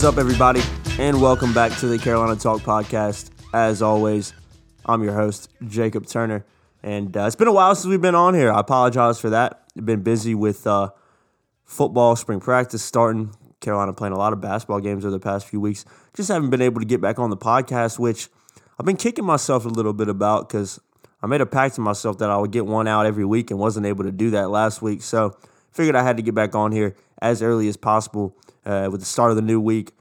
What is up, everybody, and welcome back to the Carolina Talk Podcast. As always, I'm your host, Jacob Turner, and uh, it's been a while since we've been on here. I apologize for that. I've been busy with uh, football, spring practice starting, Carolina playing a lot of basketball games over the past few weeks. Just haven't been able to get back on the podcast, which I've been kicking myself a little bit about because I made a pact to myself that I would get one out every week and wasn't able to do that last week. So figured I had to get back on here as early as possible uh, with the start of the new week,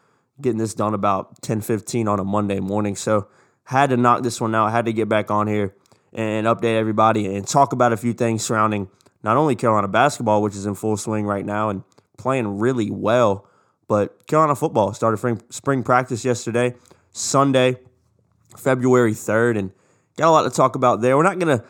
getting this done about 10 15 on a Monday morning. So had to knock this one out, had to get back on here and update everybody and talk about a few things surrounding not only Carolina basketball, which is in full swing right now and playing really well, but Carolina football started spring practice yesterday, Sunday, February 3rd, and got a lot to talk about there. We're not going to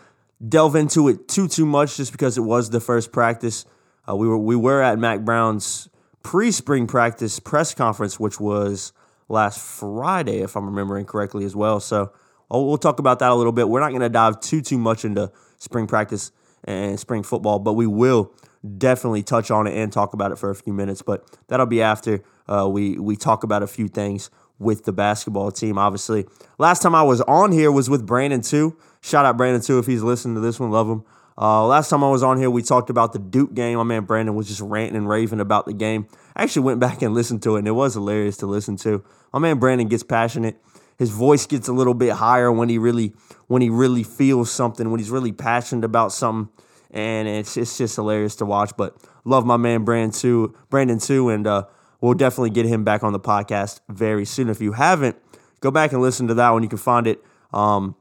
delve into it too too much just because it was the first practice. Uh, we were we were at Mack Brown's pre-spring practice press conference, which was last Friday, if I'm remembering correctly, as well. So we'll, we'll talk about that a little bit. We're not going to dive too too much into spring practice and spring football, but we will definitely touch on it and talk about it for a few minutes. But that'll be after uh, we we talk about a few things with the basketball team. Obviously, last time I was on here was with Brandon too. Shout out Brandon too if he's listening to this one. Love him. Uh, last time I was on here, we talked about the Duke game. My man Brandon was just ranting and raving about the game. I actually went back and listened to it, and it was hilarious to listen to. My man Brandon gets passionate. His voice gets a little bit higher when he really when he really feels something, when he's really passionate about something, and it's it's just hilarious to watch. But love my man Brandon too, Brandon too, and uh, we'll definitely get him back on the podcast very soon. If you haven't, go back and listen to that one. You can find it um,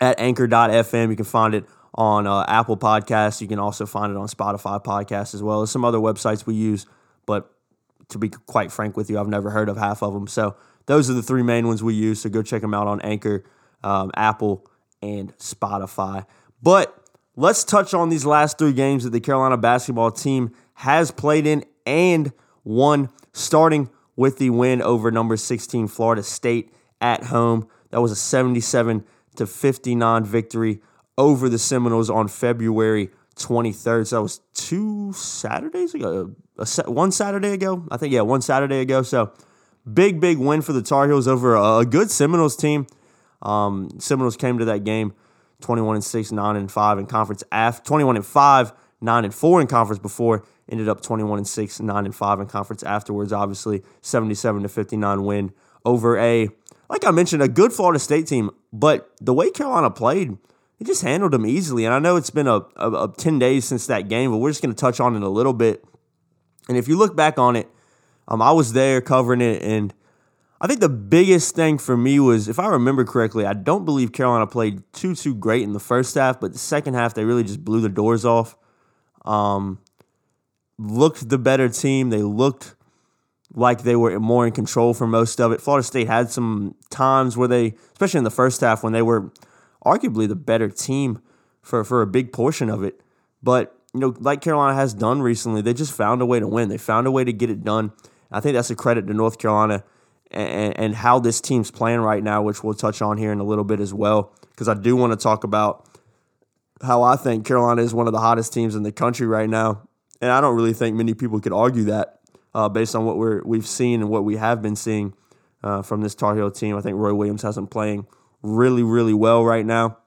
at anchor.fm. You can find it on uh, Apple Podcasts. You can also find it on Spotify Podcasts as well as some other websites we use. But to be quite frank with you, I've never heard of half of them. So those are the three main ones we use. So go check them out on Anchor, um, Apple, and Spotify. But let's touch on these last three games that the Carolina basketball team has played in and won, starting with the win over number 16 Florida State at home. That was a 77 to 59 victory over the Seminoles on February 23rd. So that was two Saturdays ago, a, one Saturday ago. I think, yeah, one Saturday ago. So big, big win for the Tar Heels over a, a good Seminoles team. Um, Seminoles came to that game 21 and 6, 9 and 5 in conference after 21 and 5, 9 and 4 in conference before ended up 21 and 6, 9 and 5 in conference afterwards. Obviously, 77 to 59 win over a like I mentioned a good Florida State team, but the way Carolina played, it just handled them easily. And I know it's been a, a, a 10 days since that game, but we're just going to touch on it a little bit. And if you look back on it, um, I was there covering it, and I think the biggest thing for me was, if I remember correctly, I don't believe Carolina played too too great in the first half, but the second half they really just blew the doors off. Um, looked the better team. They looked like they were more in control for most of it. Florida State had some times where they, especially in the first half, when they were arguably the better team for for a big portion of it. But you know, like Carolina has done recently, they just found a way to win. They found a way to get it done. I think that's a credit to North Carolina and, and how this team's playing right now, which we'll touch on here in a little bit as well, because I do want to talk about how I think Carolina is one of the hottest teams in the country right now, and I don't really think many people could argue that uh, based on what we're we've seen and what we have been seeing uh, from this Tar Heel team. I think Roy Williams has them playing really, really well right now.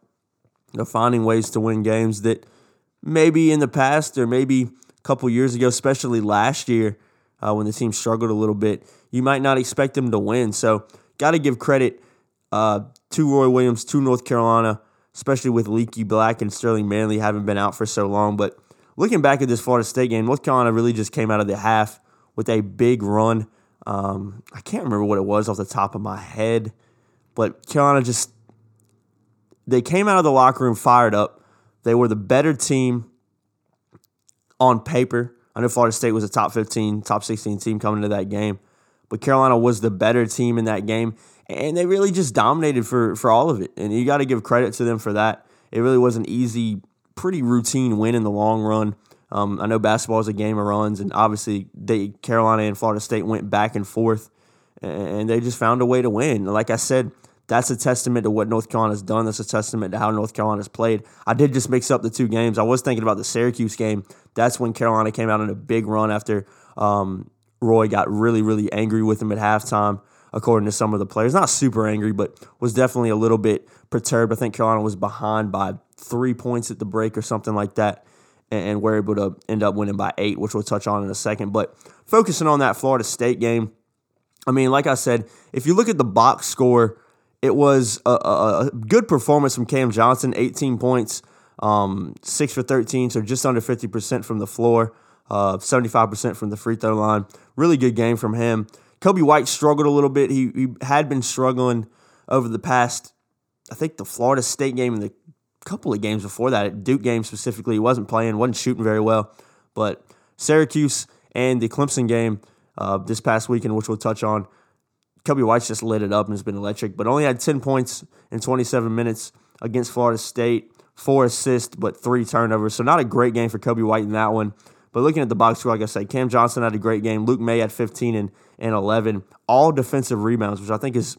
They're finding ways to win games that maybe in the past or maybe a couple years ago, especially last year uh, when the team struggled a little bit, you might not expect them to win. So, got to give credit uh, to Roy Williams, to North Carolina, especially with Leaky Black and Sterling Manley having been out for so long. But looking back at this Florida State game, North Carolina really just came out of the half with a big run. Um, I can't remember what it was off the top of my head, but Carolina just they came out of the locker room fired up. They were the better team on paper. I know Florida State was a top 15, top 16 team coming into that game but Carolina was the better team in that game, and they really just dominated for for all of it. And you got to give credit to them for that. It really was an easy, pretty routine win in the long run. Um, I know basketball is a game of runs, and obviously they Carolina and Florida State went back and forth, and they just found a way to win. Like I said, that's a testament to what North Carolina's done. That's a testament to how North Carolina's played. I did just mix up the two games. I was thinking about the Syracuse game. That's when Carolina came out in a big run after um, Roy got really, really angry with him at halftime, according to some of the players. Not super angry, but was definitely a little bit perturbed. I think Carolina was behind by three points at the break or something like that, and, and were able to end up winning by eight, which we'll touch on in a second. But focusing on that Florida State game, I mean, like I said, if you look at the box score, it was a, a, a good performance from Cam Johnson, 18 points, um, 6 for 13, so just under 50% from the floor, uh, 75% from the free throw line. Really good game from him. Coby White struggled a little bit. He, he had been struggling over the past, I think, the Florida State game and the couple of games before that. Duke game specifically, he wasn't playing, wasn't shooting very well. But Syracuse and the Clemson game uh, this past weekend, which we'll touch on, Coby White's just lit it up and has been electric, but only had 10 points in 27 minutes against Florida State, four assists, but three turnovers. So not a great game for Coby White in that one. But looking at the box score, like I said, Cam Johnson had a great game. Luke Maye had 15 and, and 11, all defensive rebounds, which I think is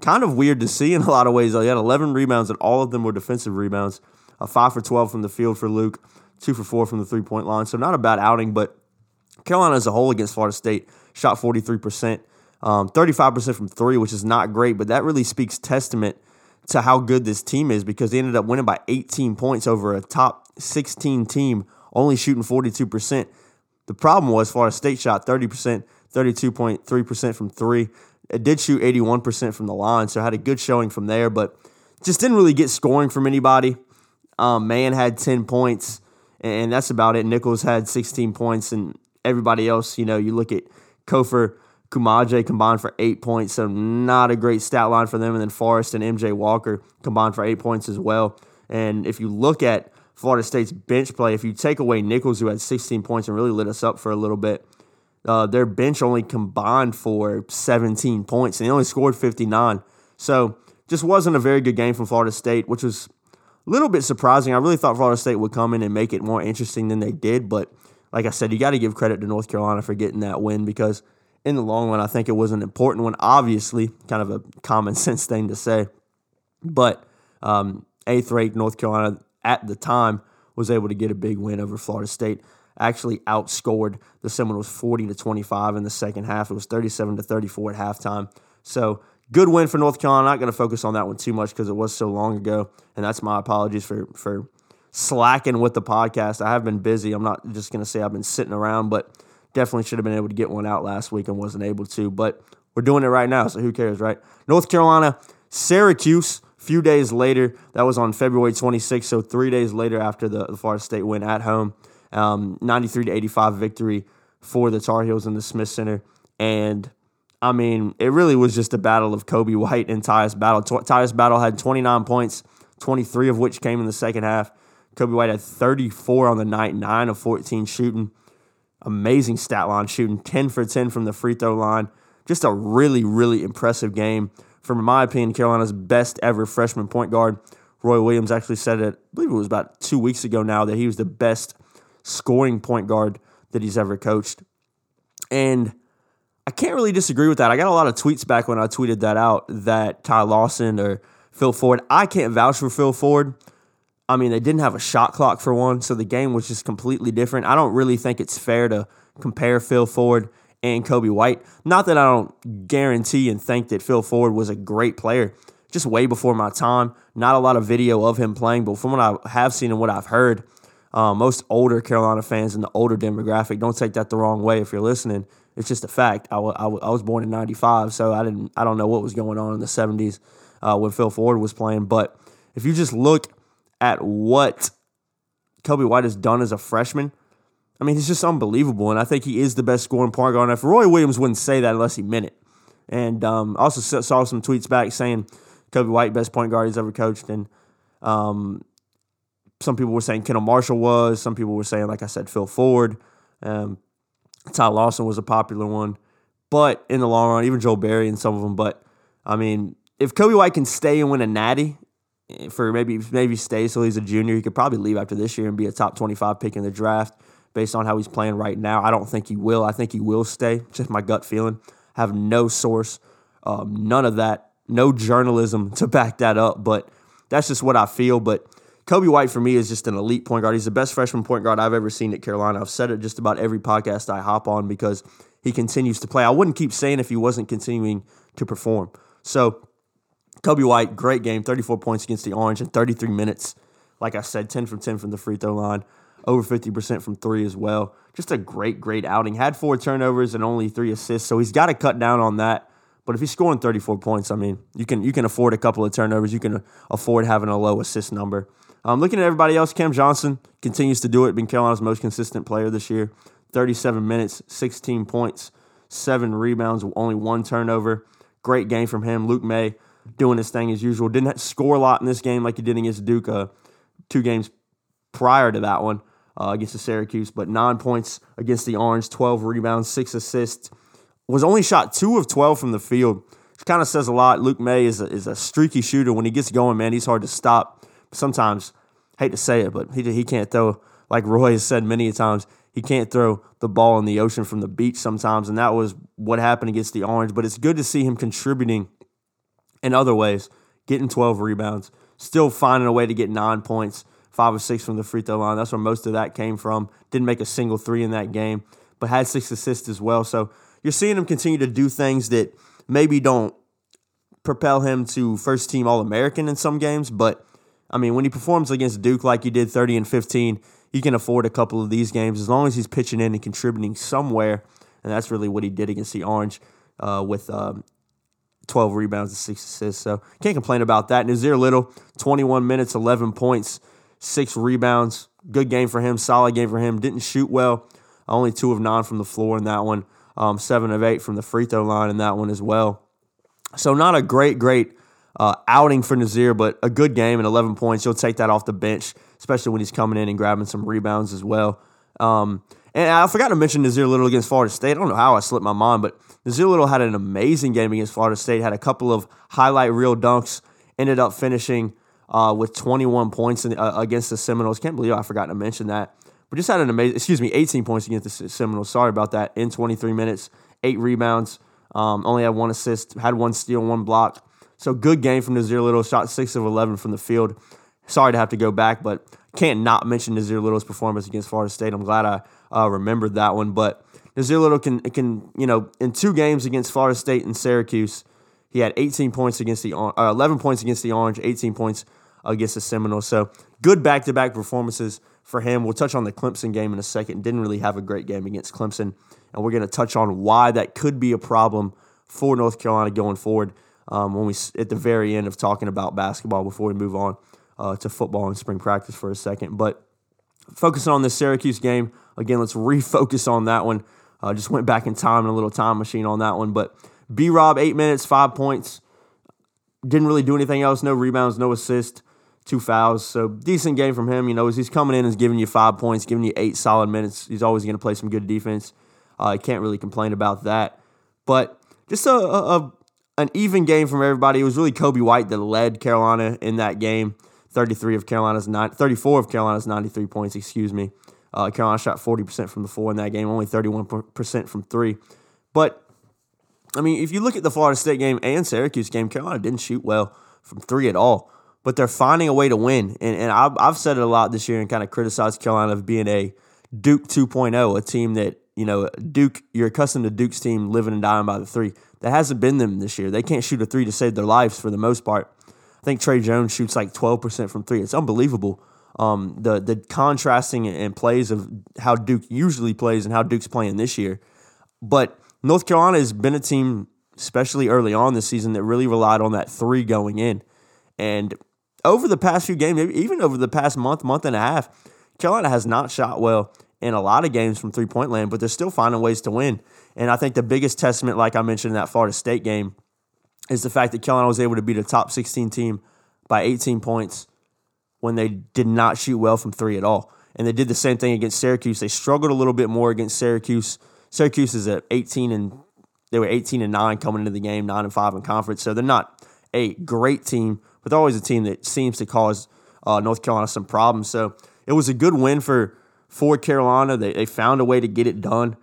kind of weird to see in a lot of ways. He had 11 rebounds, and all of them were defensive rebounds. A 5 for 12 from the field for Luke, 2 for 4 from the three point line. So not a bad outing, but Carolina as a whole against Florida State shot 43%. Um, 35% from three, which is not great, but that really speaks testament to how good this team is because they ended up winning by 18 points over a top 16 team, only shooting 42%. The problem was Florida State shot 30%, 32.3% from three. It did shoot 81% from the line, so had a good showing from there, but just didn't really get scoring from anybody. Um, Mann had 10 points, and that's about it. Nichols had 16 points, and everybody else, you know, you look at Cofer Koumadje combined for eight points, so not a great stat line for them. And then Forrest and MJ Walker combined for eight points as well. And if you look at Florida State's bench play, if you take away Nichols, who had 16 points and really lit us up for a little bit, uh, their bench only combined for 17 points, and they only scored 59. So just wasn't a very good game from Florida State, which was a little bit surprising. I really thought Florida State would come in and make it more interesting than they did, but like I said, you got to give credit to North Carolina for getting that win because – in the long run, I think it was an important one. Obviously, kind of a common sense thing to say, but um, eighth ranked North Carolina at the time was able to get a big win over Florida State. Actually outscored the Seminoles 40 to 25 in the second half. It was 37 to 34 at halftime. So good win for North Carolina. Not going to focus on that one too much because it was so long ago, and that's my apologies for for slacking with the podcast. I have been busy. I'm not just going to say I've been sitting around, but Definitely should have been able to get one out last week and wasn't able to, but we're doing it right now, so who cares, right? North Carolina, Syracuse, a few days later. That was on February 26th, so three days later after the, the Florida State win at home. Um, 93 to 85 victory for the Tar Heels in the Smith Center. And I mean, it really was just a battle of Coby White and Tyus Battle. Tyus Battle had 29 points, 23 of which came in the second half. Coby White had 34 on the night, 9 of 14 shooting amazing stat line, shooting 10 for 10 from the free throw line. Just a really, really impressive game from, my opinion, Carolina's best ever freshman point guard. Roy Williams actually said it, I believe it was about two weeks ago now, that he was the best scoring point guard that he's ever coached. And I can't really disagree with that. I got a lot of tweets back when I tweeted that out that Ty Lawson or Phil Ford. I can't vouch for Phil Ford. I mean, they didn't have a shot clock for one, so the game was just completely different. I don't really think it's fair to compare Phil Ford and Coby White. Not that I don't guarantee and think that Phil Ford was a great player, just way before my time. Not a lot of video of him playing, but from what I have seen and what I've heard, uh, most older Carolina fans in the older demographic don't take that the wrong way if you're listening. It's just a fact. I, w- I, w- I was born in '95, so I didn't. I don't know what was going on in the '70s uh, when Phil Ford was playing. But if you just look at what Coby White has done as a freshman, I mean, he's just unbelievable. And I think he is the best scoring point guard. If Roy Williams wouldn't say that unless he meant it. And um, also saw some tweets back saying Coby White, best point guard he's ever coached. And um, some people were saying Kendall Marshall was. Some people were saying, like I said, Phil Ford. Um, Ty Lawson was a popular one. But in the long run, even Joe Barry and some of them. But I mean, if Coby White can stay and win a natty, for maybe maybe stay so he's a junior. He could probably leave after this year and be a top 25 pick in the draft based on how he's playing right now. I don't think he will. I think he will stay. Just my gut feeling. have no source, um, none of that, no journalism to back that up, but that's just what I feel. But Coby White for me is just an elite point guard. He's the best freshman point guard I've ever seen at Carolina. I've said it just about every podcast I hop on because he continues to play. I wouldn't keep saying if he wasn't continuing to perform. So, Coby White, great game, 34 points against the Orange in 33 minutes. Like I said, 10 from 10 from the free throw line, over 50% from three as well. Just a great, great outing. Had four turnovers and only three assists, so he's got to cut down on that. But if he's scoring 34 points, I mean, you can you can afford a couple of turnovers. You can afford having a low assist number. Um, looking at everybody else, Cam Johnson continues to do it. Been Carolina's most consistent player this year. 37 minutes, 16 points, seven rebounds, only one turnover. Great game from him. Luke Maye doing his thing as usual. Didn't score a lot in this game like he did against Duke uh, two games prior to that one uh, against the Syracuse, but nine points against the Orange, 12 rebounds, six assists. Was only shot two of 12 from the field, which kind of says a lot. Luke Maye is a, is a streaky shooter. When he gets going, man, he's hard to stop. Sometimes, hate to say it, but he, he can't throw, like Roy has said many times, he can't throw the ball in the ocean from the beach sometimes, and that was what happened against the Orange. But it's good to see him contributing in other ways, getting 12 rebounds, still finding a way to get nine points, five or six from the free throw line. That's where most of that came from. Didn't make a single three in that game, but had six assists as well. So you're seeing him continue to do things that maybe don't propel him to first team All American in some games, but I mean, when he performs against Duke like he did 30 and 15, he can afford a couple of these games as long as he's pitching in and contributing somewhere. And that's really what he did against the Orange uh, with um, 12 rebounds and six assists. So can't complain about that. Nassir Little, 21 minutes, 11 points, six rebounds. Good game for him. Solid game for him. Didn't shoot well. Only two of nine from the floor in that one. Um, seven of eight from the free throw line in that one as well. So not a great, great uh, outing for Nassir, but a good game and 11 points. You'll take that off the bench especially when he's coming in and grabbing some rebounds as well. Um, and I forgot to mention Nassir Little against Florida State. I don't know how I slipped my mind, but Nassir Little had an amazing game against Florida State. Had a couple of highlight reel dunks. Ended up finishing uh, with 21 points in, uh, against the Seminoles. Can't believe I forgot to mention that. But just had an amazing, excuse me, 18 points against the Seminoles. Sorry about that. In 23 minutes, eight rebounds. Um, only had one assist. Had one steal, one block. So good game from Nassir Little. Shot six of 11 from the field. Sorry to have to go back, but can't not mention Nassir Little's performance against Florida State. I'm glad I uh, remembered that one. But Little can can you know in two games against Florida State and Syracuse, he had 18 points against the uh, 11 points against the Orange, 18 points against the Seminoles. So good back to back performances for him. We'll touch on the Clemson game in a second. Didn't really have a great game against Clemson, and we're going to touch on why that could be a problem for North Carolina going forward. Um, when we at the very end of talking about basketball before we move on uh, to football and spring practice for a second. But focusing on the Syracuse game, again, let's refocus on that one. Uh, just went back in time in a little time machine on that one. But B Rob, eight minutes, five points. Didn't really do anything else. No rebounds, no assist, two fouls. So decent game from him. You know, as he's coming in and giving you five points, giving you eight solid minutes. He's always going to play some good defense. I uh, can't really complain about that. But just a, a, an even game from everybody. It was really Coby White that led Carolina in that game. 33 of Carolina's nine, 34 of Carolina's 93 points, excuse me. Uh, Carolina shot 40% from the four in that game, only 31% from three. But, I mean, if you look at the Florida State game and Syracuse game, Carolina didn't shoot well from three at all. But they're finding a way to win. And, and I've, I've said it a lot this year and kind of criticized Carolina of being a Duke 2.0, a team that, you know, Duke, you're accustomed to Duke's team living and dying by the three. That hasn't been them this year. They can't shoot a three to save their lives for the most part. I think Tre Jones shoots like 12% from three. It's unbelievable. Um, the the contrasting and plays of how Duke usually plays and how Duke's playing this year. But North Carolina has been a team, especially early on this season, that really relied on that three going in. And over the past few games, even over the past month, month and a half, Carolina has not shot well in a lot of games from three point land, but they're still finding ways to win. And I think the biggest testament, like I mentioned in that Florida State game, is the fact that Carolina was able to beat a top 16 team by 18 points when they did not shoot well from three at all. And they did the same thing against Syracuse. They struggled a little bit more against Syracuse. Syracuse is at 18 and they were 18 and 9 coming into the game, 9 and 5 in conference. So they're not a great team, but they're always a team that seems to cause uh, North Carolina some problems. So it was a good win for for Carolina. They, they found a way to get it done.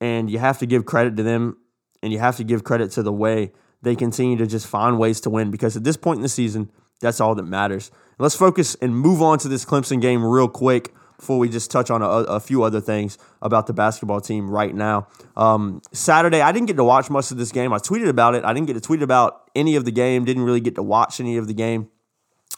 And you have to give credit to them and you have to give credit to the way they continue to just find ways to win because at this point in the season, that's all that matters. Let's focus and move on to this Clemson game real quick before we just touch on a, a few other things about the basketball team right now. Um, Saturday, I didn't get to watch much of this game. I tweeted about it. I didn't get to tweet about any of the game. Didn't really get to watch any of the game.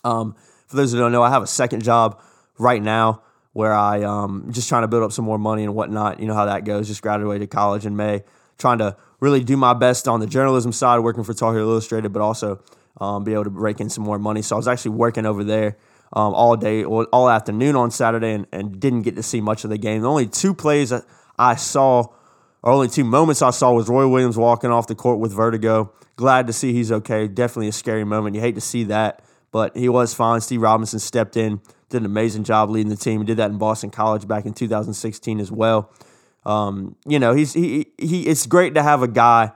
Um, for those who don't know, I have a second job right now where I um just trying to build up some more money and whatnot. You know how that goes. Just graduated college in May, trying to really do my best on the journalism side, working for Tar Heel Illustrated, but also um, be able to break in some more money. So I was actually working over there um, all day, all afternoon on Saturday, and, and didn't get to see much of the game. The only two plays that I saw, or only two moments I saw, was Roy Williams walking off the court with vertigo. Glad to see he's okay. Definitely a scary moment. You hate to see that, but he was fine. Steve Robinson stepped in, did an amazing job leading the team. He did that in Boston College back in 2016 as well. Um, you know, he's he he. It's great to have a guy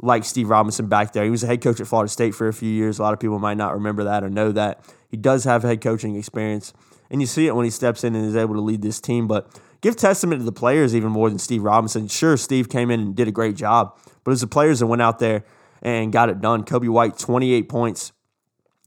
like Steve Robinson back there. He was a head coach at Florida State for a few years. A lot of people might not remember that or know that. He does have head coaching experience, and you see it when he steps in and is able to lead this team. But give testament to the players even more than Steve Robinson. Sure, Steve came in and did a great job, but it's the players that went out there and got it done. Coby White, 28 points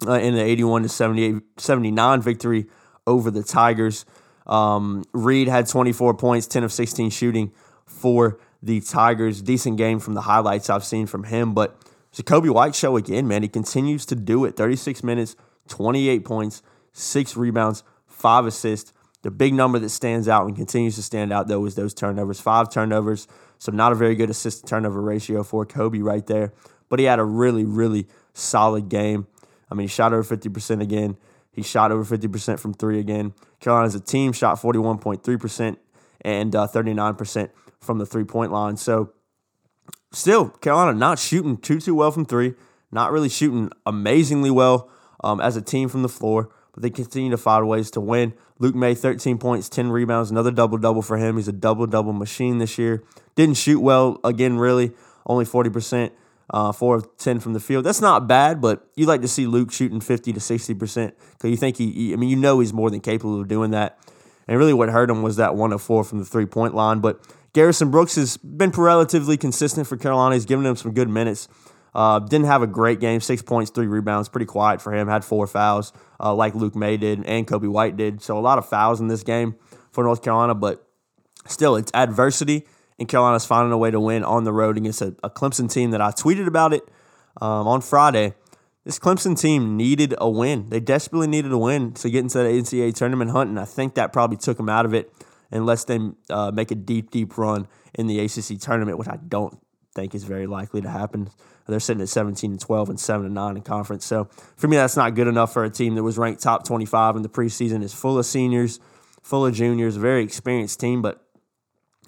uh, in the 81 to 78, 79 victory over the Tigers. Um, Reed had 24 points, 10 of 16 shooting for the Tigers. Decent game from the highlights I've seen from him, but Jacoby White show again, man. He continues to do it. 36 minutes, 28 points, six rebounds, five assists. The big number that stands out and continues to stand out, though, is those turnovers. Five turnovers, so not a very good assist turnover ratio for Coby right there. But he had a really, really solid game. I mean, he shot over 50% again. He shot over 50% from three again. Carolina as a team shot 41.3% and uh, 39% from the three point line. So, still, Carolina not shooting too, too well from three, not really shooting amazingly well um, as a team from the floor, but they continue to find ways to win. Luke Maye, 13 points, 10 rebounds, another double double for him. He's a double double machine this year. Didn't shoot well again, really, only 40%, uh, 4 of 10 from the field. That's not bad, but you like to see Luke shooting 50 to 60% because you think he, I mean, you know he's more than capable of doing that. And really what hurt him was that 1 of 4 from the three point line. But Garrison Brooks has been relatively consistent for Carolina. He's given them some good minutes. Uh, didn't have a great game. Six points, three rebounds. Pretty quiet for him. Had four fouls, uh, like Luke Maye did and Coby White did. So a lot of fouls in this game for North Carolina, but still, it's adversity, and Carolina's finding a way to win on the road against a, a Clemson team that I tweeted about it um, on Friday. This Clemson team needed a win. They desperately needed a win to get into the NCAA tournament hunt, and I think that probably took them out of it and lets them uh, make a deep, deep run in the ACC tournament, which I don't think is very likely to happen. They're sitting at 17 and 12 and 7 and 9 in conference. So for me, that's not good enough for a team that was ranked top 25 in the preseason. Is full of seniors, full of juniors, very experienced team. But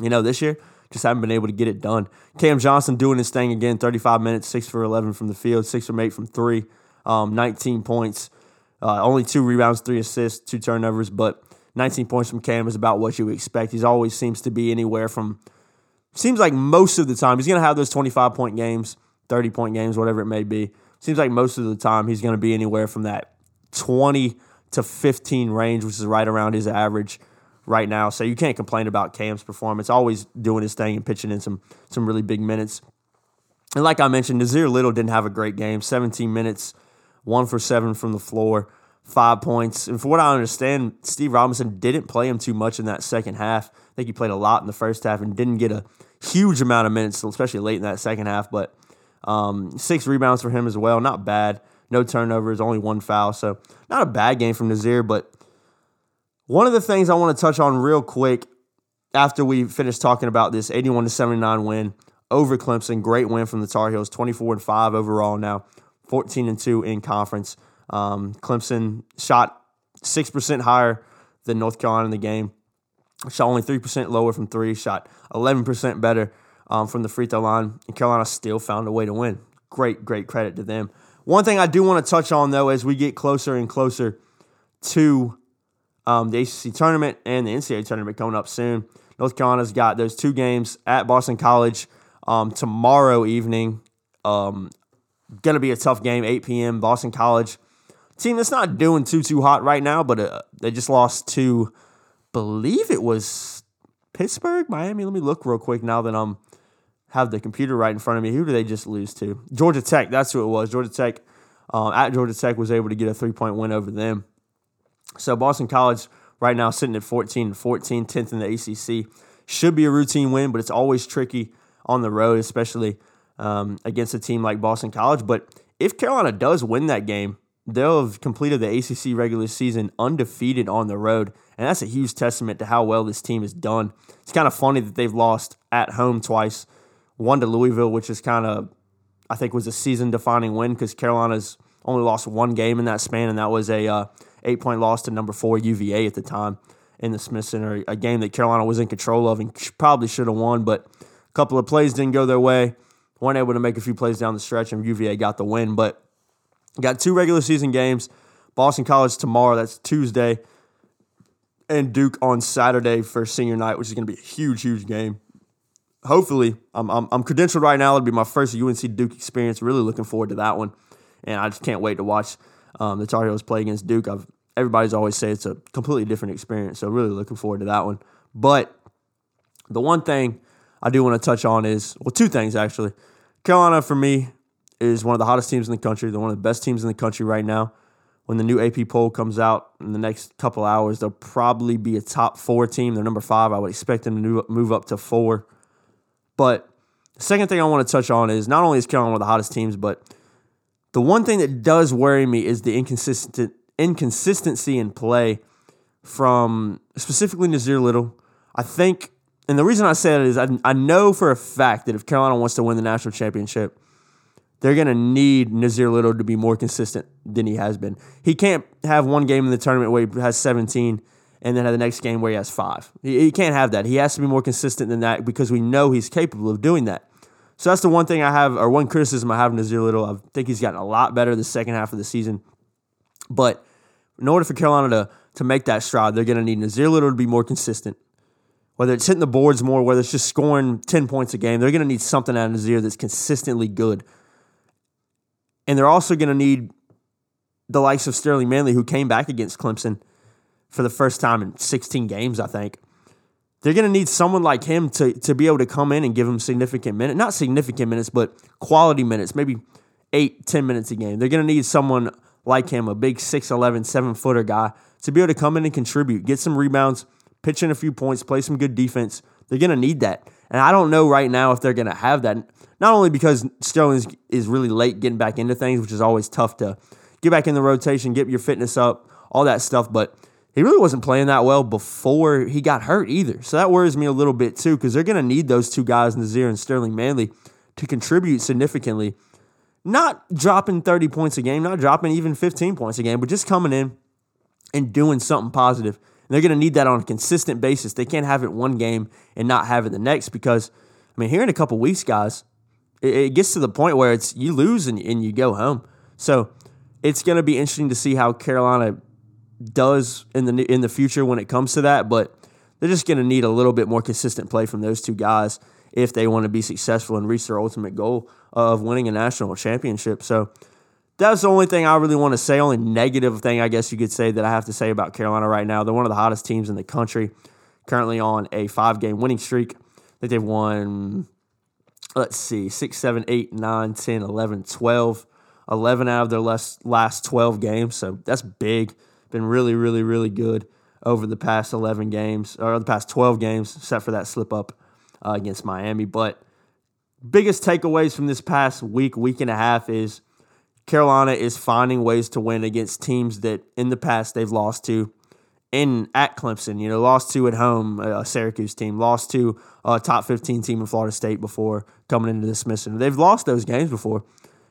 you know, this year just haven't been able to get it done. Cam Johnson doing his thing again. 35 minutes, six for 11 from the field, six from eight from three, um, 19 points, uh, only two rebounds, three assists, two turnovers, but 19 points from Cam is about what you expect. He's always seems to be anywhere from seems like most of the time he's going to have those 25 point games 30 point games, whatever it may be. Seems like most of the time he's going to be anywhere from that 20 to 15 range, which is right around his average right now. So you can't complain about Cam's performance. Always doing his thing and pitching in some some really big minutes. And like I mentioned, Nassir Little didn't have a great game. 17 minutes, one for seven from the floor, five points. And for what I understand, Steve Robinson didn't play him too much in that second half. I think he played a lot in the first half and didn't get a huge amount of minutes, especially late in that second half. But um, six rebounds for him as well. Not bad. No turnovers, only one foul. So not a bad game from Nassir. But one of the things I want to touch on real quick after we finish talking about this 81 to 79 win over Clemson, great win from the Tar Heels, 24 and 5 overall now, 14 and 2 in conference. Um, Clemson shot 6% higher than North Carolina in the game, shot only 3% lower from three, shot 11% better um, from the free throw line, and Carolina still found a way to win. Great, great credit to them. One thing I do want to touch on, though, as we get closer and closer to um, the ACC tournament and the NCAA tournament coming up soon, North Carolina's got those two games at Boston College um, tomorrow evening. Um, to be a tough game, 8 p.m. Boston College team that's not doing too too hot right now, but uh, they just lost to, believe it was Pittsburgh, Miami. Let me look real quick now that I'm have the computer right in front of me. Who did they just lose to? Georgia Tech. That's who it was. Georgia Tech um, at Georgia Tech was able to get a three point win over them. So Boston College right now sitting at 14 14, 10th in the ACC. Should be a routine win, but it's always tricky on the road, especially um, against a team like Boston College. But if Carolina does win that game, they'll have completed the ACC regular season undefeated on the road. And that's a huge testament to how well this team has done. It's kind of funny that they've lost at home twice. One to Louisville, which is kind of, I think, was a season defining win because Carolina's only lost one game in that span, and that was a uh, eight point loss to number four UVA at the time in the Smith Center, a game that Carolina was in control of and probably should have won, but a couple of plays didn't go their way. weren't able to make a few plays down the stretch, and UVA got the win. But got two regular season games. Boston College tomorrow, that's Tuesday, and Duke on Saturday for senior night, which is going to be a huge, huge game. Hopefully, I'm, I'm, I'm credentialed right now. It'll be my first UNC Duke experience. Really looking forward to that one, and I just can't wait to watch um, the Tar Heels play against Duke. I've everybody's always say it's a completely different experience. So really looking forward to that one. But the one thing I do want to touch on is well, two things actually. Carolina for me is one of the hottest teams in the country. They're one of the best teams in the country right now. When the new AP poll comes out in the next couple hours, they'll probably be a top four team. They're number five. I would expect them to move up to four. But the second thing I want to touch on is not only is Carolina one of the hottest teams, but the one thing that does worry me is the inconsistent inconsistency in play from specifically Nassir Little. I think, and the reason I say that is I, I know for a fact that if Carolina wants to win the national championship, they're going to need Nassir Little to be more consistent than he has been. He can't have one game in the tournament where he has 17 and then have the next game where he has five. He, he can't have that. He has to be more consistent than that because we know he's capable of doing that. So that's the one thing I have, or one criticism I have of Nassir Little. I think he's gotten a lot better the second half of the season. But in order for Carolina to, to make that stride, they're going to need Nassir Little to be more consistent. Whether it's hitting the boards more, whether it's just scoring 10 points a game, they're going to need something out of Nassir that's consistently good. And they're also going to need the likes of Sterling Manley, who came back against Clemson for the first time in 16 games, I think. They're going to need someone like him to, to be able to come in and give them significant minutes. Not significant minutes, but quality minutes, maybe eight, 10 minutes a game. They're going to need someone like him, a big 6'11, seven footer guy, to be able to come in and contribute, get some rebounds, pitch in a few points, play some good defense. They're going to need that. And I don't know right now if they're going to have that. Not only because Sterling is, is really late getting back into things, which is always tough to get back in the rotation, get your fitness up, all that stuff, but he really wasn't playing that well before he got hurt either. So that worries me a little bit too, because they're going to need those two guys, Nassir and Sterling Manley, to contribute significantly not dropping 30 points a game, not dropping even 15 points a game, but just coming in and doing something positive. And they're going to need that on a consistent basis. They can't have it one game and not have it the next because, I mean, here in a couple weeks, guys, it, it gets to the point where it's you lose and, and you go home. So it's going to be interesting to see how Carolina does in the in the future when it comes to that. But they're just going to need a little bit more consistent play from those two guys if they want to be successful and reach their ultimate goal of winning a national championship. So that's the only thing I really want to say. Only negative thing I guess you could say that I have to say about Carolina right now. They're one of the hottest teams in the country, currently on a five game winning streak. I think they've won, let's see, 6, 7, 8, 9, 10, 11, 12. 11 out of their last, last 12 games. So that's big. Been really, really, really good over the past 11 games, or the past 12 games, except for that slip up uh, against Miami. But biggest takeaways from this past week, week and a half is Carolina is finding ways to win against teams that in the past they've lost to. In at Clemson, you know, lost to at home, a Syracuse team, lost to a top 15 team in Florida State before coming into this mission. They've lost those games before,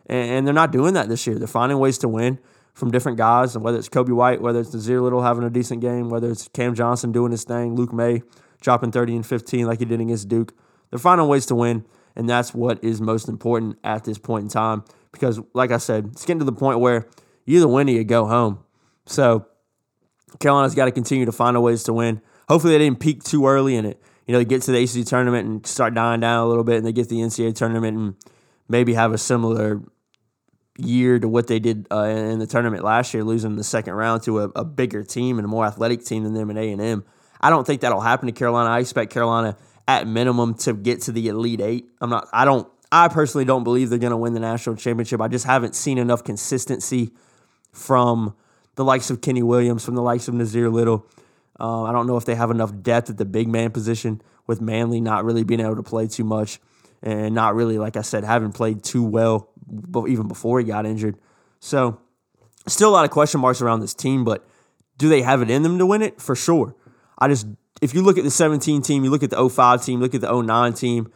and they're not doing that this year. They're finding ways to win from different guys, and whether it's Coby White, whether it's Nassir Little having a decent game, whether it's Cam Johnson doing his thing, Luke Maye dropping 30 and 15 like he did against Duke. They're finding ways to win, and that's what is most important at this point in time. Because, like I said, it's getting to the point where you either win or you go home. So Carolina's got to continue to find a ways to win. Hopefully, they didn't peak too early in it. You know, they get to the ACC tournament and start dying down a little bit, and they get the NCAA tournament and maybe have a similar year to what they did uh, in the tournament last year, losing the second round to a, a, bigger team and a more athletic team than them in A and M. I don't think that'll happen to Carolina. I expect Carolina at minimum to get to the Elite Eight. I'm not. I don't. I personally don't believe they're going to win the national championship. I just haven't seen enough consistency from the likes of Kenny Williams, from the likes of Nassir Little, Um, I don't know if they have enough depth at the big man position with Manley not really being able to play too much and not really, like I said, having played too well even before he got injured. So, still a lot of question marks around this team, but do they have it in them to win it? For sure. I just, if you look at the 17 team, you look at the 05 team, look at the 09 team,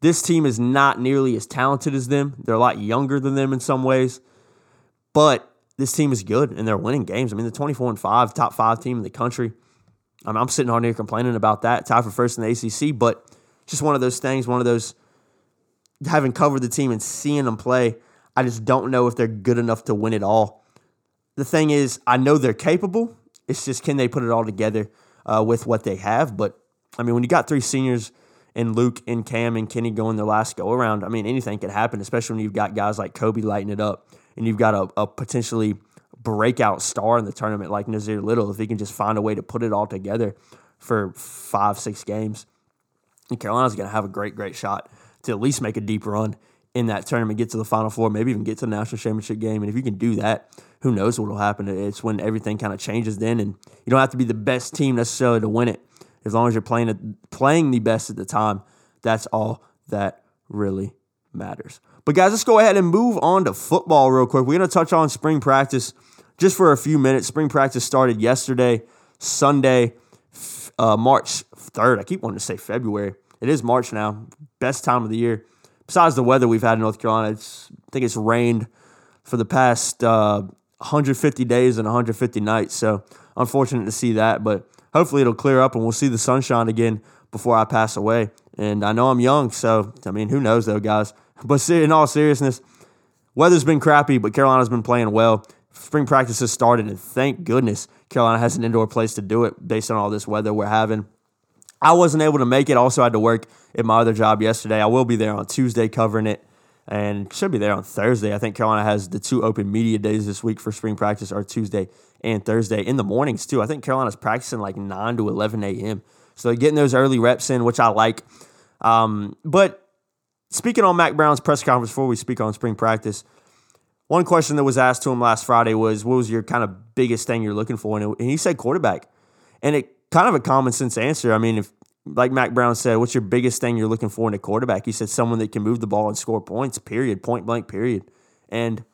this team is not nearly as talented as them. They're a lot younger than them in some ways, but this team is good and they're winning games. I mean, the 24 and 5, top five team in the country. I mean, I'm sitting on here complaining about that, tied for first in the ACC, but just one of those things, one of those having covered the team and seeing them play, I just don't know if they're good enough to win it all. The thing is, I know they're capable. It's just can they put it all together uh, with what they have? But I mean, when you got three seniors and Luke and Cam and Kenny going their last go around, I mean, anything could happen, especially when you've got guys like Coby lighting it up and you've got a, a potentially breakout star in the tournament like Nassir Little. If he can just find a way to put it all together for five, six games, and Carolina's going to have a great, great shot to at least make a deep run in that tournament, get to the Final Four, maybe even get to the national championship game. And if you can do that, who knows what will happen? It's when everything kind of changes then, and you don't have to be the best team necessarily to win it. As long as you're playing playing the best at the time, that's all that really matters. But guys, let's go ahead and move on to football real quick. We're to touch on spring practice just for a few minutes. Spring practice started yesterday, Sunday, uh, March 3rd. I keep wanting to say February. It is March now. Best time of the year. Besides the weather we've had in North Carolina, it's, I think it's rained for the past uh, 150 days and 150 nights. So unfortunate to see that, but hopefully it'll clear up and we'll see the sunshine again before I pass away. And I know I'm young, so I mean, who knows though, guys. But in all seriousness, weather's been crappy, but Carolina's been playing well. Spring practice has started, and thank goodness Carolina has an indoor place to do it based on all this weather we're having. I wasn't able to make it. Also, I had to work at my other job yesterday. I will be there on Tuesday covering it and should be there on Thursday. I think Carolina has the two open media days this week for spring practice are Tuesday and Thursday in the mornings too. I think Carolina's practicing like 9 to 11 a.m. So they're getting those early reps in, which I like. Um, but speaking on Mack Brown's press conference before we speak on spring practice, one question that was asked to him last Friday was, what was your kind of biggest thing you're looking for? And, he said quarterback. And it kind of a common sense answer. I mean, if like Mack Brown said, what's your biggest thing you're looking for in a quarterback? He said someone that can move the ball and score points, period, point blank, period. And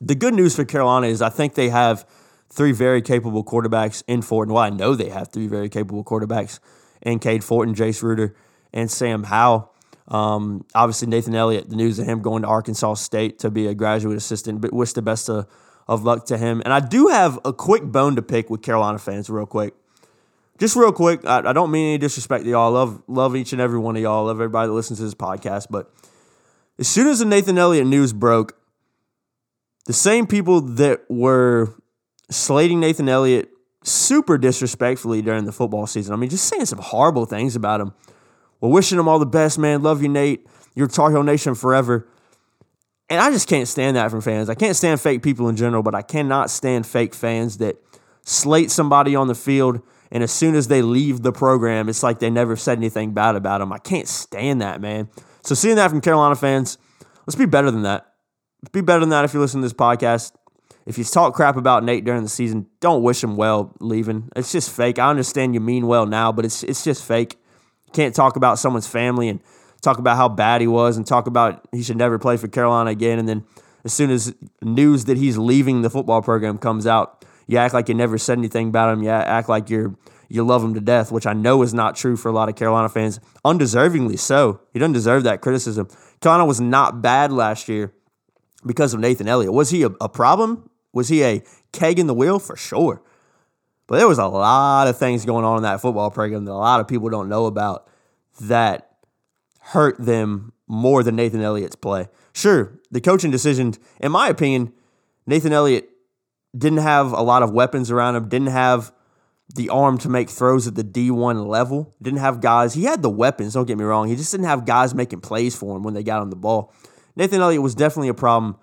the good news for Carolina is I think they have three very capable quarterbacks in Fortin. Well, I know they have three very capable quarterbacks in Cade Fortin, Jace Ruder, and Sam Howell. Um, obviously, Nathan Elliott, the news of him going to Arkansas State to be a graduate assistant, but wish the best of, of luck to him. And I do have a quick bone to pick with Carolina fans, real quick just real quick, I, I, don't mean any disrespect to y'all. love love each and every one of y'all. love everybody that listens to this podcast. But as soon as the Nathan Elliott news broke, the same people that were slating Nathan Elliott super disrespectfully during the football season. I mean, just saying some horrible things about him. Well, wishing him all the best, man. Love you, Nate. You're Tar Heel Nation forever. And I just can't stand that from fans. I can't stand fake people in general, but I cannot stand fake fans that slate somebody on the field and as soon as they leave the program, it's like they never said anything bad about them. I can't stand that, man. So seeing that from Carolina fans, let's be better than that. Let's be better than that if you listen to this podcast. If you talk crap about Nate during the season, don't wish him well leaving. It's just fake. I understand you mean well now, but it's it's just fake. You can't talk about someone's family and talk about how bad he was and talk about he should never play for Carolina again. And then as soon as news that he's leaving the football program comes out, you act like you never said anything about him. You act like you're you love him to death, which I know is not true for a lot of Carolina fans. Undeservingly so. He doesn't deserve that criticism. Carolina was not bad last year because of Nathan Elliott. Was he a, a problem? Was he a keg in the wheel? For sure. But there was a lot of things going on in that football program that a lot of people don't know about that hurt them more than Nathan Elliott's play. Sure, the coaching decisions, in my opinion, Nathan Elliott didn't have a lot of weapons around him, didn't have the arm to make throws at the D1 level. Didn't have guys. He had the weapons, don't get me wrong. He just didn't have guys making plays for him when they got on the ball. Nathan Elliott was definitely a problem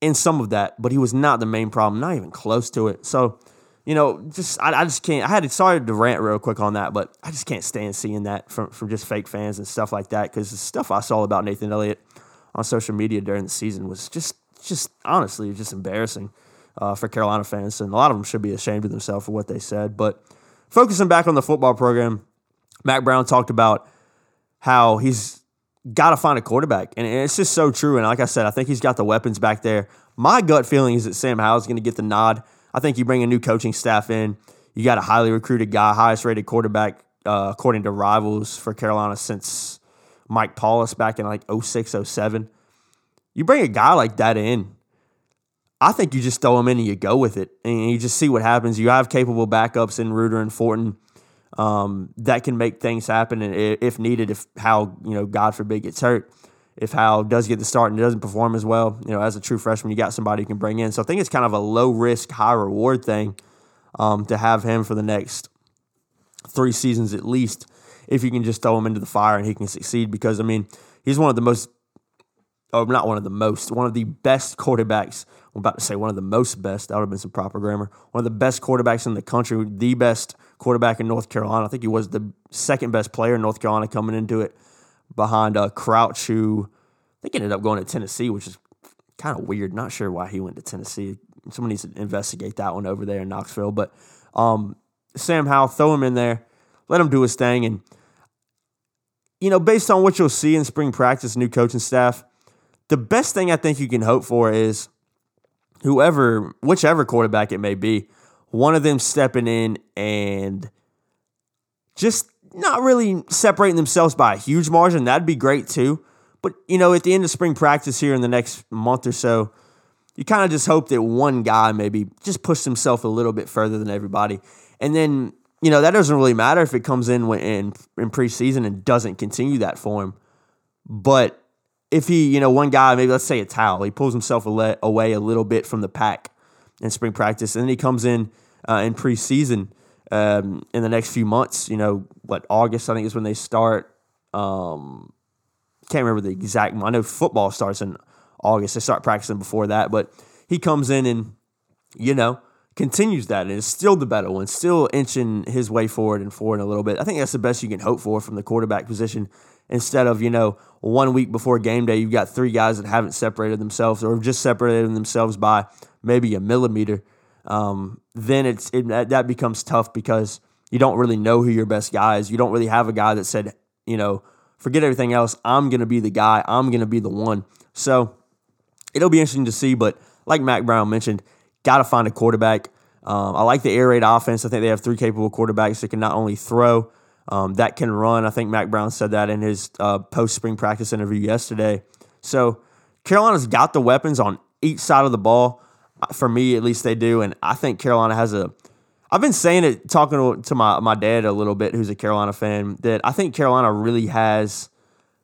in some of that, but he was not the main problem, not even close to it. So, you know, just I, I just can't. I had to sorry to rant real quick on that, but I just can't stand seeing that from from just fake fans and stuff like that because the stuff I saw about Nathan Elliott on social media during the season was just just honestly just embarrassing uh, for Carolina fans, and a lot of them should be ashamed of themselves for what they said. But focusing back on the football program, Mack Brown talked about how he's got to find a quarterback. And it's just so true. And like I said, I think he's got the weapons back there. My gut feeling is that Sam Howell's going to get the nod. I think you bring a new coaching staff in. You got a highly recruited guy, highest rated quarterback, uh, according to rivals for Carolina since Mike Paulus back in like 06, 07. You bring a guy like that in, I think you just throw him in and you go with it, and you just see what happens. You have capable backups in Ruder and Fortin um, that can make things happen, and if needed, if Howell, you know, God forbid, gets hurt, if Howell does get the start and doesn't perform as well, you know, as a true freshman, you got somebody you can bring in. So I think it's kind of a low risk, high reward thing um, to have him for the next three seasons at least. If you can just throw him into the fire and he can succeed, because I mean, he's one of the most, or not one of the most, one of the best quarterbacks I'm about to say one of the most best. That would have been some proper grammar. One of the best quarterbacks in the country, the best quarterback in North Carolina. I think he was the second best player in North Carolina coming into it behind uh, Crouch, who I think ended up going to Tennessee, which is kind of weird. Not sure why he went to Tennessee. Someone needs to investigate that one over there in Knoxville. But um, Sam Howell, throw him in there, let him do his thing. And, you know, based on what you'll see in spring practice, new coaching staff, the best thing I think you can hope for is – whoever, whichever quarterback it may be, one of them stepping in and just not really separating themselves by a huge margin. That'd be great too. But, you know, at the end of spring practice here in the next month or so, you kind of just hope that one guy maybe just pushed himself a little bit further than everybody. And then, you know, that doesn't really matter if it comes in in, in preseason and doesn't continue that form. But if he, you know, one guy, maybe let's say a Howell, he pulls himself away a little bit from the pack in spring practice, and then he comes in uh, in preseason um, in the next few months. You know, what August I think is when they start. Um, can't remember the exact. I know football starts in August. They start practicing before that, but he comes in and you know continues that and is still the better one, still inching his way forward and forward a little bit. I think that's the best you can hope for from the quarterback position instead of, you know, one week before game day, you've got three guys that haven't separated themselves or have just separated themselves by maybe a millimeter. Um, then it's it, that becomes tough because you don't really know who your best guy is. You don't really have a guy that said, you know, forget everything else. I'm going to be the guy. I'm going to be the one. So it'll be interesting to see. But like Mack Brown mentioned, got to find a quarterback. Um, I like the air raid offense. I think they have three capable quarterbacks that can not only throw, um, that can run. I think Mack Brown said that in his uh, post spring practice interview yesterday. So Carolina's got the weapons on each side of the ball. Uh, for me, at least they do. And I think Carolina has a. I've been saying it, talking to my, my dad a little bit, who's a Carolina fan, that I think Carolina really has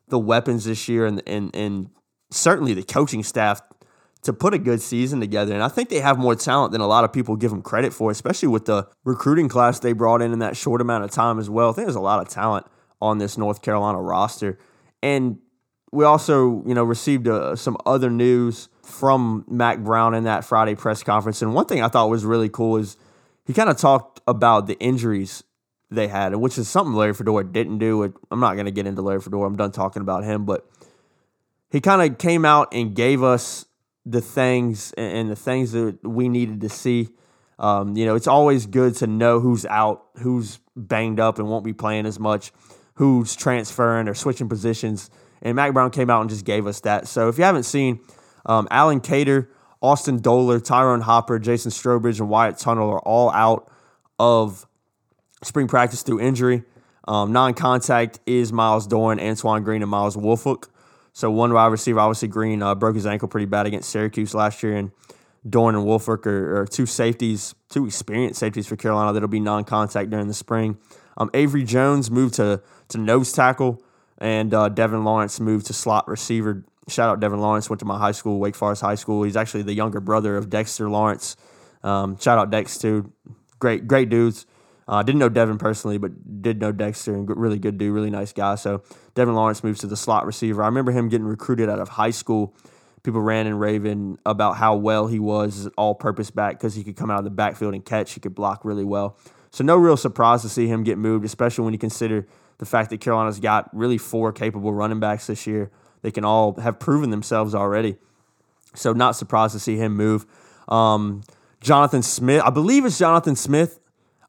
the weapons this year and, and, and certainly the coaching staff to put a good season together. And I think they have more talent than a lot of people give them credit for, especially with the recruiting class they brought in in that short amount of time as well. I think there's a lot of talent on this North Carolina roster. And we also, you know, received uh, some other news from Mack Brown in that Friday press conference. And one thing I thought was really cool is he kind of talked about the injuries they had, which is something Larry Fedora didn't do. I'm not going to get into Larry Fedora. I'm done talking about him, but he kind of came out and gave us the things and the things that we needed to see. Um, you know, it's always good to know who's out, who's banged up and won't be playing as much, who's transferring or switching positions. And Mack Brown came out and just gave us that. So if you haven't seen, um, Alan Cater, Austin Doler, Tyrone Hopper, Jason Strowbridge, and Wyatt Tunnel are all out of spring practice through injury. Um, non contact is Myles Dorn, Antoine Green, and Myles Wolfolk. So one wide receiver, obviously Green, uh, broke his ankle pretty bad against Syracuse last year, and Dorn and Wolfolk are, are, two safeties, two experienced safeties for Carolina that'll be non-contact during the spring. Um, Avery Jones moved to to nose tackle, and uh, Devin Lawrence moved to slot receiver. Shout out Devin Lawrence, went to my high school, Wake Forest High School. He's actually the younger brother of Dexter Lawrence. Um, shout out Dex too, great great dudes. Uh, didn't know Devin personally, but did know Dexter and really good dude, really nice guy. So Devin Lawrence moves to the slot receiver. I remember him getting recruited out of high school. People ran and raving about how well he was as an all-purpose back because he could come out of the backfield and catch. He could block really well. So no real surprise to see him get moved, especially when you consider the fact that Carolina's got really four capable running backs this year. They can all have proven themselves already. So not surprised to see him move. Um, Jonathan Smith, I believe it's Jonathan Smith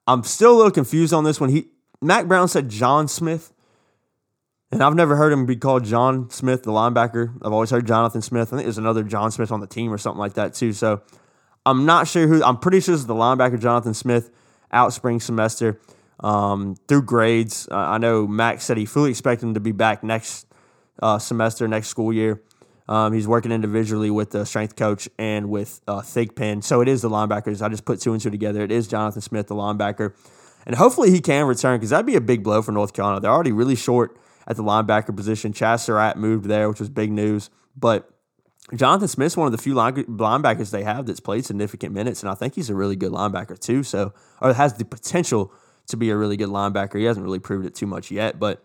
I'm still a little confused on this one. He Mack Brown said John Smith, and I've never heard him be called John Smith, the linebacker. I've always heard Jonathan Smith. I think there's another John Smith on the team or something like that too. So I'm not sure who. I'm pretty sure it's the linebacker Jonathan Smith out spring semester um, through grades. Uh, I know Max said he fully expected him to be back next uh, semester, next school year. Um, he's working individually with the strength coach and with uh, Thigpen. So it is the linebackers. I just put two and two together. It is Jonathan Smith, the linebacker. And hopefully he can return because that'd be a big blow for North Carolina. They're already really short at the linebacker position. Chazz Surratt moved there, which was big news. But Jonathan Smith's one of the few linebackers they have that's played significant minutes, and I think he's a really good linebacker too. So, or has the potential to be a really good linebacker. He hasn't really proved it too much yet, but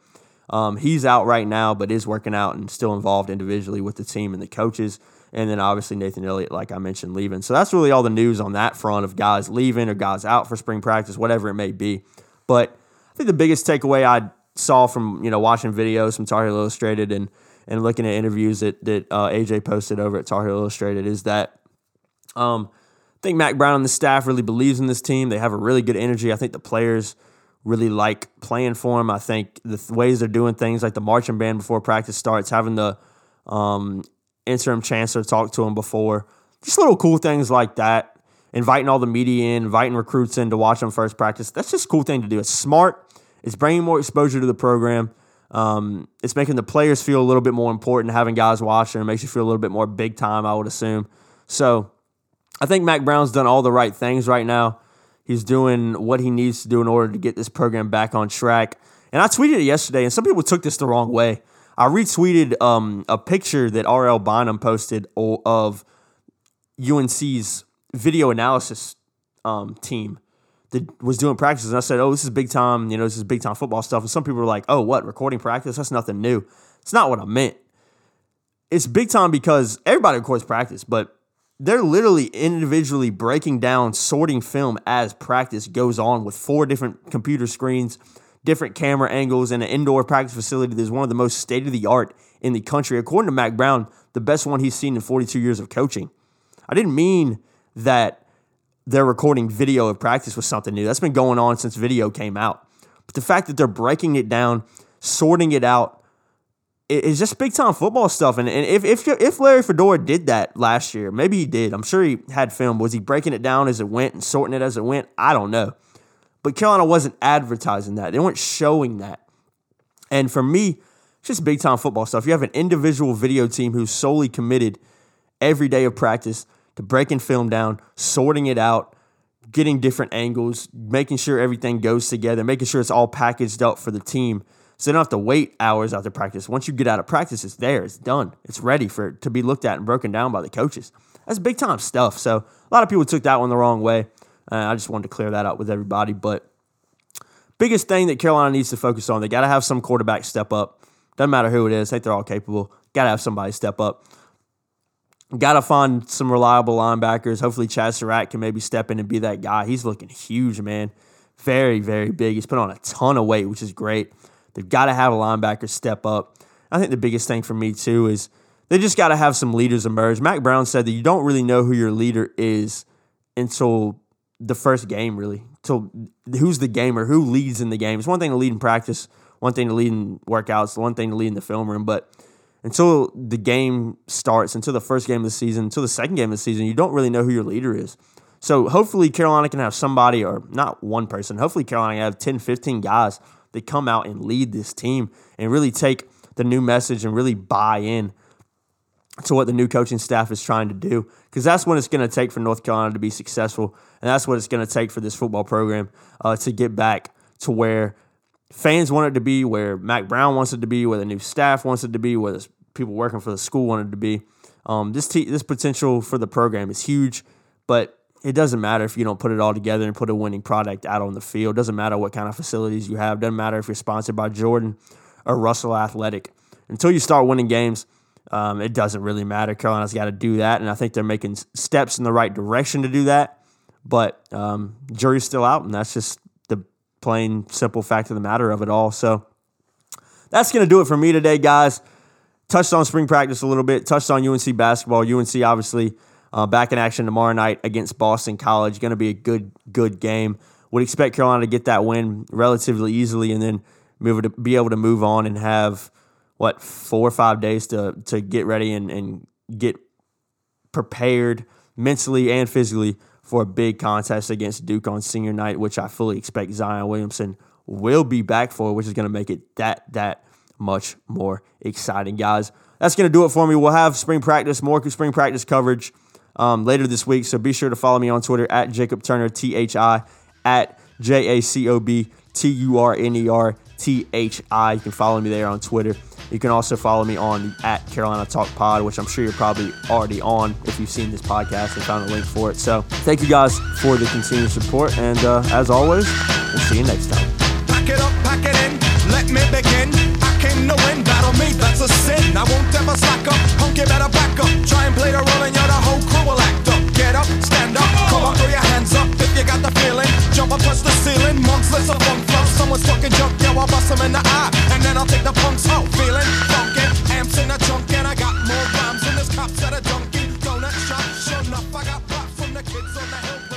um, he's out right now, but is working out and still involved individually with the team and the coaches. And then obviously Nathan Elliott, like I mentioned, leaving. So that's really all the news on that front of guys leaving or guys out for spring practice, whatever it may be. But I think the biggest takeaway I saw from you know watching videos from Tar Heel Illustrated and and looking at interviews that that uh, AJ posted over at Tar Heel Illustrated is that um, I think Mack Brown and the staff really believes in this team. They have a really good energy. I think the players really like playing for him. I think the th- ways they're doing things, like the marching band before practice starts, having the um, interim chancellor talk to him before, just little cool things like that. Inviting all the media in, inviting recruits in to watch them first practice. That's just a cool thing to do. It's smart. It's bringing more exposure to the program. Um, it's making the players feel a little bit more important. Having guys watching it makes you feel a little bit more big time, I would assume. So I think Mack Brown's done all the right things right now. He's doing what he needs to do in order to get this program back on track. And I tweeted it yesterday, and some people took this the wrong way. I retweeted um, a picture that RL Bynum posted of UNC's video analysis um, team that was doing practices. And I said, Oh, this is big time, you know, this is big time football stuff. And some people were like, Oh, what, recording practice? That's nothing new. It's not what I meant. It's big time because everybody records practice, but they're literally individually breaking down, sorting film as practice goes on with four different computer screens, different camera angles, and an indoor practice facility that's one of the most state of the art in the country. According to Mack Brown, the best one he's seen in 42 years of coaching. I didn't mean that they're recording video of practice was something new. That's been going on since video came out. But the fact that they're breaking it down, sorting it out, it's just big time football stuff. And, and if, if if Larry Fedora did that last year, maybe he did. I'm sure he had film. Was he breaking it down as it went and sorting it as it went? I don't know. But Carolina wasn't advertising that. They weren't showing that. And for me, it's just big time football stuff. You have an individual video team who's solely committed every day of practice to breaking film down, sorting it out, getting different angles, making sure everything goes together, making sure it's all packaged up for the team so they don't have to wait hours after practice. Once you get out of practice, it's there, it's done, it's ready for to be looked at and broken down by the coaches. That's big time stuff. So a lot of people took that one the wrong way. Uh, I just wanted to clear that up with everybody. But biggest thing that Carolina needs to focus on, they got to have some quarterback step up. Doesn't matter who it is. I think they're all capable. Got to have somebody step up. Got to find some reliable linebackers. Hopefully, Chazz Surratt can maybe step in and be that guy. He's looking huge, man. Very, very big. He's put on a ton of weight, which is great. They've got to have a linebacker step up. I think the biggest thing for me, too, is they just got to have some leaders emerge. Mack Brown said that you don't really know who your leader is until the first game, really. Until who's the gamer, who leads in the game. It's one thing to lead in practice, one thing to lead in workouts, one thing to lead in the film room, but until the game starts, until the first game of the season, until the second game of the season, you don't really know who your leader is. So hopefully Carolina can have somebody, or not one person, hopefully Carolina can have 10, 15 guys that come out and lead this team and really take the new message and really buy in to what the new coaching staff is trying to do. Because that's what it's going to take for North Carolina to be successful. And that's what it's going to take for this football program uh, to get back to where fans want it to be, where Mack Brown wants it to be, where the new staff wants it to be, where the people working for the school want it to be. Um, this, this potential for the program is huge, but it doesn't matter if you don't put it all together and put a winning product out on the field. It doesn't matter what kind of facilities you have. It doesn't matter if you're sponsored by Jordan or Russell Athletic. Until you start winning games, um, it doesn't really matter. Carolina's got to do that, and I think they're making steps in the right direction to do that. But um, jury's still out, and that's just the plain, simple fact of the matter of it all. So that's to do it for me today, guys. Touched on spring practice a little bit. Touched on UNC basketball. UNC obviously uh, back in action tomorrow night against Boston College. Going to be a good, good game. would expect Carolina to get that win relatively easily, and then move to be able to move on and have what four or five days to to get ready and, and get prepared mentally and physically for a big contest against Duke on senior night, which I fully expect Zion Williamson will be back for, which is going to make it that that much more exciting, guys. That's going to do it for me. We'll have spring practice, more spring practice coverage um, later this week. So be sure to follow me on Twitter at Jacob Turner, T H I, at J A C O B T U R N E R T H I. You can follow me there on Twitter. You can also follow me on the at Carolina Talk Pod, which I'm sure you're probably already on if you've seen this podcast and found a link for it. So thank you guys for the continued support. And uh, as always, we'll see you next time. Pack it up, pack it in, let me begin. I came to win, battle me, that's a sin. I won't ever slack up, punk, better. Try and play the role and you're the whole crew will act up. Get up, stand up, come on, throw your hands up if you got the feeling. Jump up, touch the ceiling, monks, let's a funk flop. Someone's fucking junk, yo, I'll bust them in the eye. And then I'll take the punks out, feeling funky, Amps in a trunk and I got more rhymes than this cops at a junkie. Donut shop, sure enough, I got pop from the kids on the hill.